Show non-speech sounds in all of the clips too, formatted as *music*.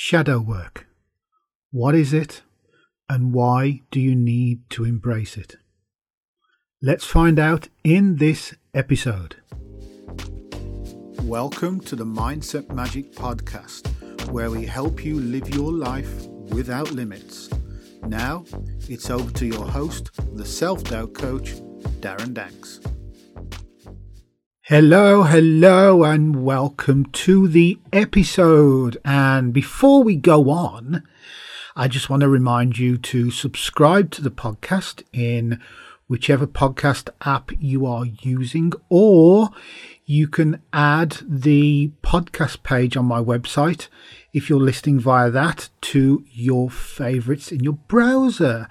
Shadow work. What is it and why do you need to embrace it? Let's find out in this episode. Welcome to the Mindset Magic Podcast, where we help you live your life without limits. Now, it's over to your host, the self doubt coach, Darren Danks. Hello, hello, and welcome to the episode. And before we go on, I just want to remind you to subscribe to the podcast in whichever podcast app you are using, or you can add the podcast page on my website if you're listening via that to your favorites in your browser.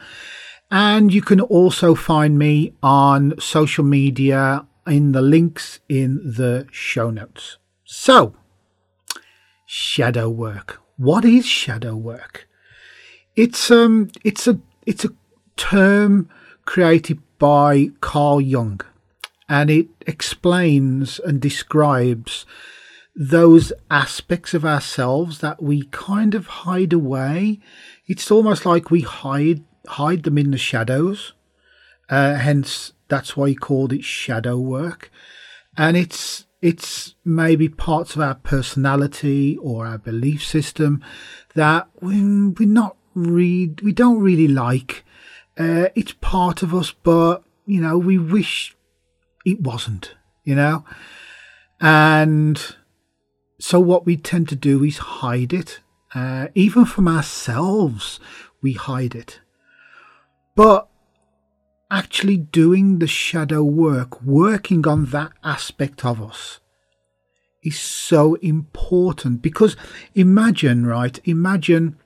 And you can also find me on social media in the links in the show notes. So, shadow work. What is shadow work? It's um it's a it's a term created by Carl Jung and it explains and describes those aspects of ourselves that we kind of hide away. It's almost like we hide hide them in the shadows. Uh, hence that's why he called it shadow work. And it's it's maybe parts of our personality or our belief system that we, we're not read we don't really like. Uh, it's part of us, but you know we wish it wasn't. You know, and so what we tend to do is hide it. Uh, even from ourselves, we hide it. But actually doing the shadow work, working on that aspect of us is so important because imagine, right? Imagine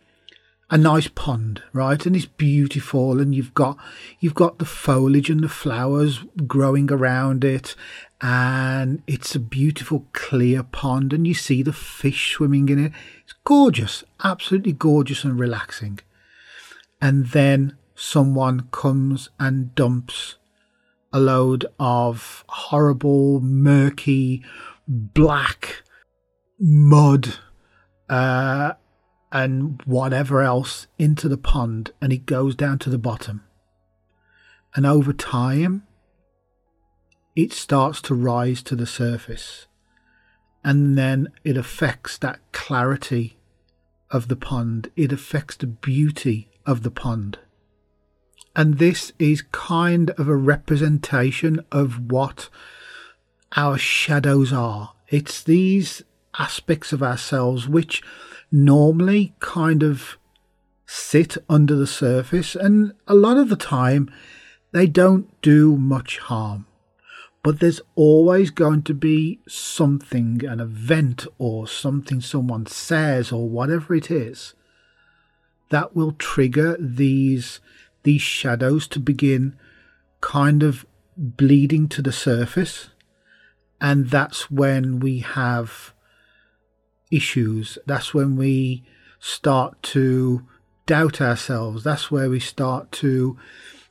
a nice pond, right? And it's beautiful and you've got you've got the foliage and the flowers growing around it and it's a beautiful clear pond and you see the fish swimming in it. It's gorgeous, absolutely gorgeous and relaxing. And then someone comes and dumps a load of horrible, murky, black mud uh, and whatever else into the pond, and it goes down to the bottom. And over time, it starts to rise to the surface, and then it affects that clarity of the pond, it affects the beauty of the pond. And this is kind of a representation of what our shadows are. It's these aspects of ourselves which normally kind of sit under the surface, and a lot of the time they don't do much harm. But there's always going to be something, an event, or something someone says, or whatever it is, that will trigger these these shadows to begin kind of bleeding to the surface. And that's when we have issues. That's when we start to doubt ourselves. That's where we start to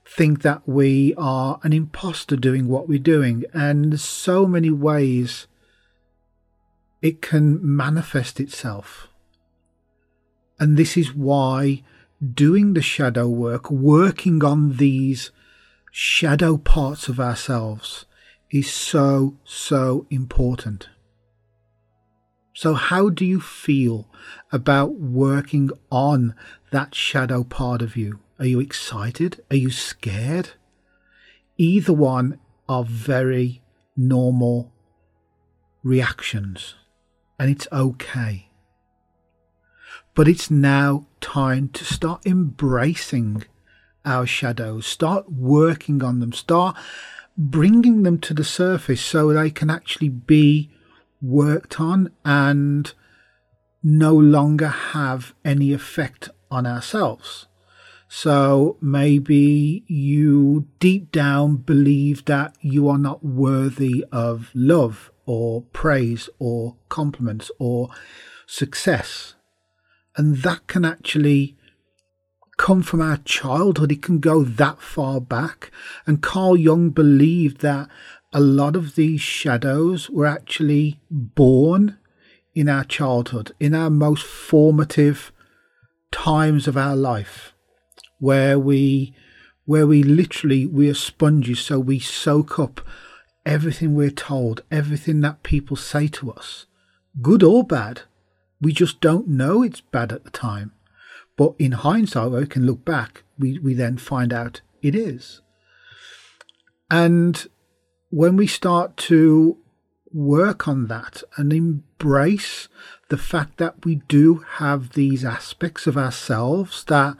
think that we are an imposter doing what we're doing. And so many ways it can manifest itself. And this is why doing the shadow work, working on these shadow parts of ourselves is so, so important. So, how do you feel about working on that shadow part of you? Are you excited? Are you scared? Either one are very normal reactions, and it's okay. But it's now time to start embracing our shadows, start working on them, start bringing them to the surface so they can actually be worked on and no longer have any effect on ourselves. So maybe you deep down believe that you are not worthy of love or praise or compliments or success. And that can actually come from our childhood. It can go that far back. And Carl Jung believed that a lot of these shadows were actually born in our childhood, in our most formative times of our life, where we where we literally we are sponges, so we soak up everything we're told, everything that people say to us, good or bad. We just don't know it's bad at the time. But in hindsight, where we can look back, we, we then find out it is. And when we start to work on that and embrace the fact that we do have these aspects of ourselves that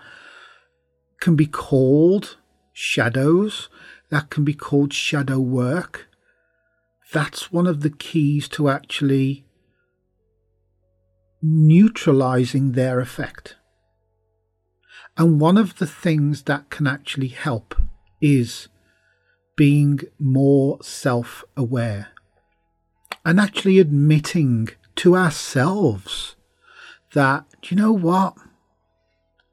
can be called shadows, that can be called shadow work. That's one of the keys to actually neutralizing their effect. And one of the things that can actually help is being more self aware and actually admitting to ourselves that, you know what?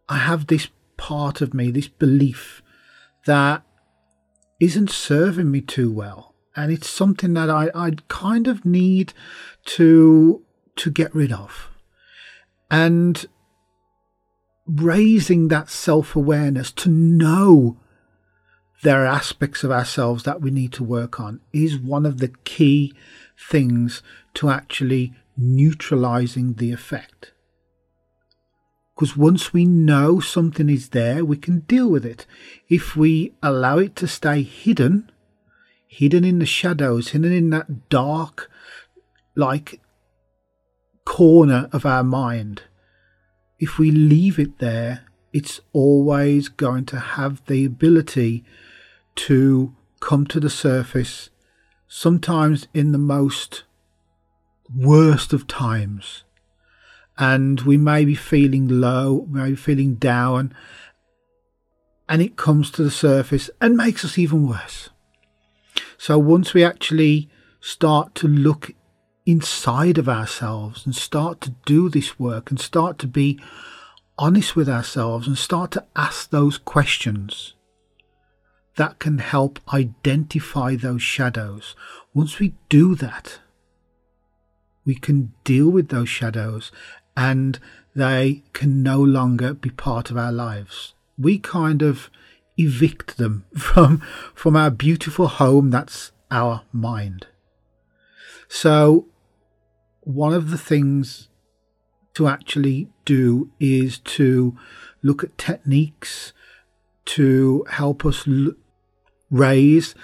I have this part of me, this belief that isn't serving me too well. And it's something that I, I kind of need to to get rid of. And raising that self awareness to know there are aspects of ourselves that we need to work on is one of the key things to actually neutralizing the effect. Because once we know something is there, we can deal with it. If we allow it to stay hidden, hidden in the shadows, hidden in that dark, like corner of our mind, if we leave it there, it's always going to have the ability to come to the surface, sometimes in the most worst of times and we may be feeling low, we may be feeling down, and it comes to the surface and makes us even worse. So once we actually start to look inside of ourselves and start to do this work and start to be honest with ourselves and start to ask those questions that can help identify those shadows. Once we do that, we can deal with those shadows and they can no longer be part of our lives. We kind of evict them *laughs* from, from our beautiful home that's our mind. So, one of the things to actually do is to look at techniques to help us l- raise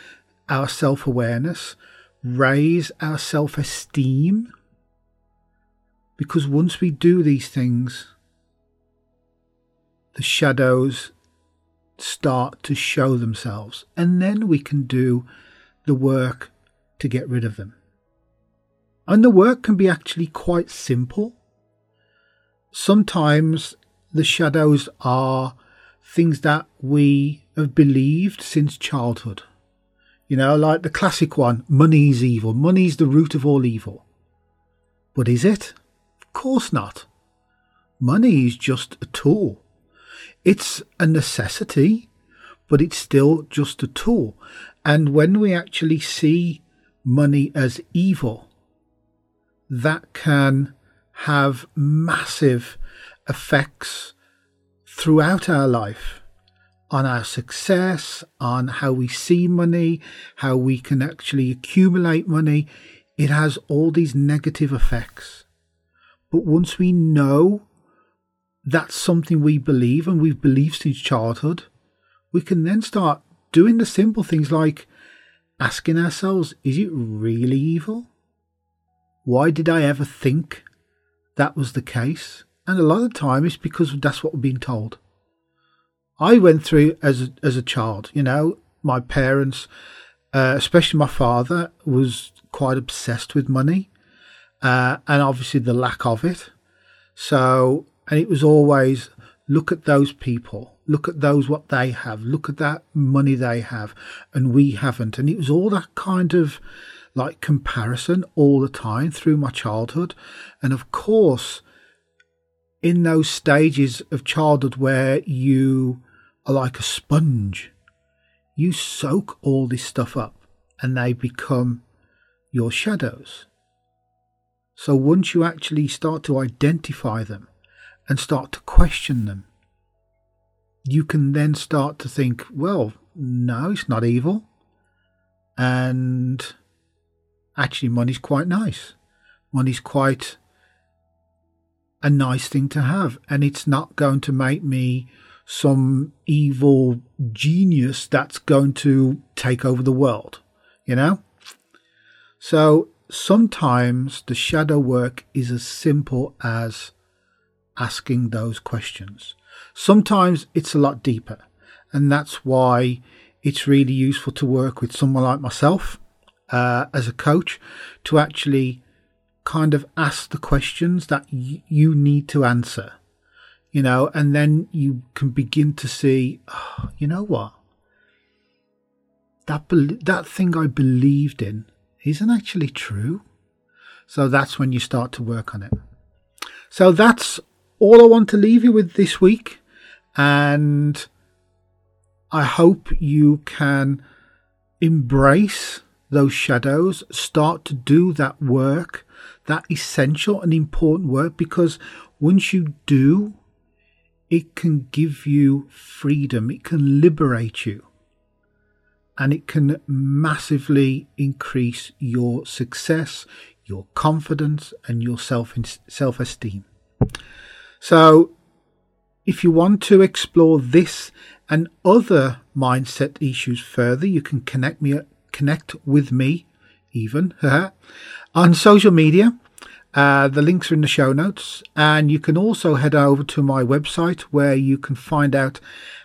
our self awareness, raise our self esteem because once we do these things, the shadows start to show themselves, and then we can do the work to get rid of them. And the work can be actually quite simple. Sometimes the shadows are things that we have believed since childhood. You know, like the classic one money's evil, money's the root of all evil. But is it? Of course not. Money is just a tool. It's a necessity, but it's still just a tool. And when we actually see money as evil, that can have massive effects throughout our life on our success, on how we see money, how we can actually accumulate money. It has all these negative effects. But once we know that's something we believe and we've believed since childhood, we can then start doing the simple things like asking ourselves, is it really evil? Why did I ever think that was the case? And a lot of the time it's because that's what we're being told. I went through as a, as a child, you know, my parents, uh, especially my father, was quite obsessed with money uh, and obviously the lack of it. So, and it was always look at those people, look at those what they have, look at that money they have, and we haven't. And it was all that kind of like comparison all the time through my childhood. And of course, in those stages of childhood where you are like a sponge, you soak all this stuff up and they become your shadows. So once you actually start to identify them and start to question them, you can then start to think, well, no, it's not evil. And actually, money's quite nice. Money's quite a nice thing to have. And it's not going to make me some evil genius that's going to take over the world, you know? So sometimes the shadow work is as simple as asking those questions. Sometimes it's a lot deeper, and that's why it's really useful to work with someone like myself uh, as a coach to actually kind of ask the questions that y- you need to answer, you know, and then you can begin to see, oh, you know what, that be- that thing I believed in isn't actually true. So that's when you start to work on it. So that's all I want to leave you with this week. And I hope you can embrace those shadows, start to do that work, that essential and important work, because once you do, it can give you freedom, it can liberate you and it can massively increase your success, your confidence, and your self self esteem. So, if you want to explore this and other mindset issues further, you can connect me connect with me even *laughs* on social media. Uh, the links are in the show notes, and you can also head over to my website where you can find out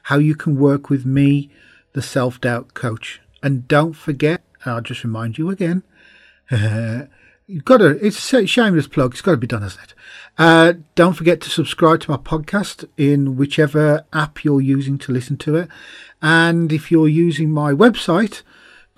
how you can work with me the self doubt coach. And don't forget, I'll just remind you again, *laughs* you've got to, it's a shameless plug, it's got to be done, hasn't it? Uh, don't forget to subscribe to my podcast in whichever app you're using to listen to it. And if you're using my website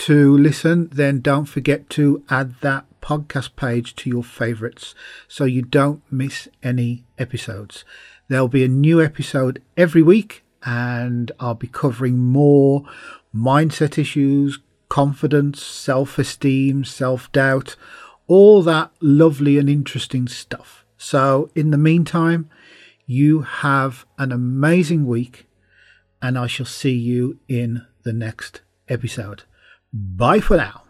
to listen, then don't forget to add that podcast page to your favorites so you don't miss any episodes. There'll be a new episode every week and I'll be covering more mindset issues, confidence, self esteem, self doubt, all that lovely and interesting stuff. So, in the meantime, you have an amazing week, and I shall see you in the next episode. Bye for now.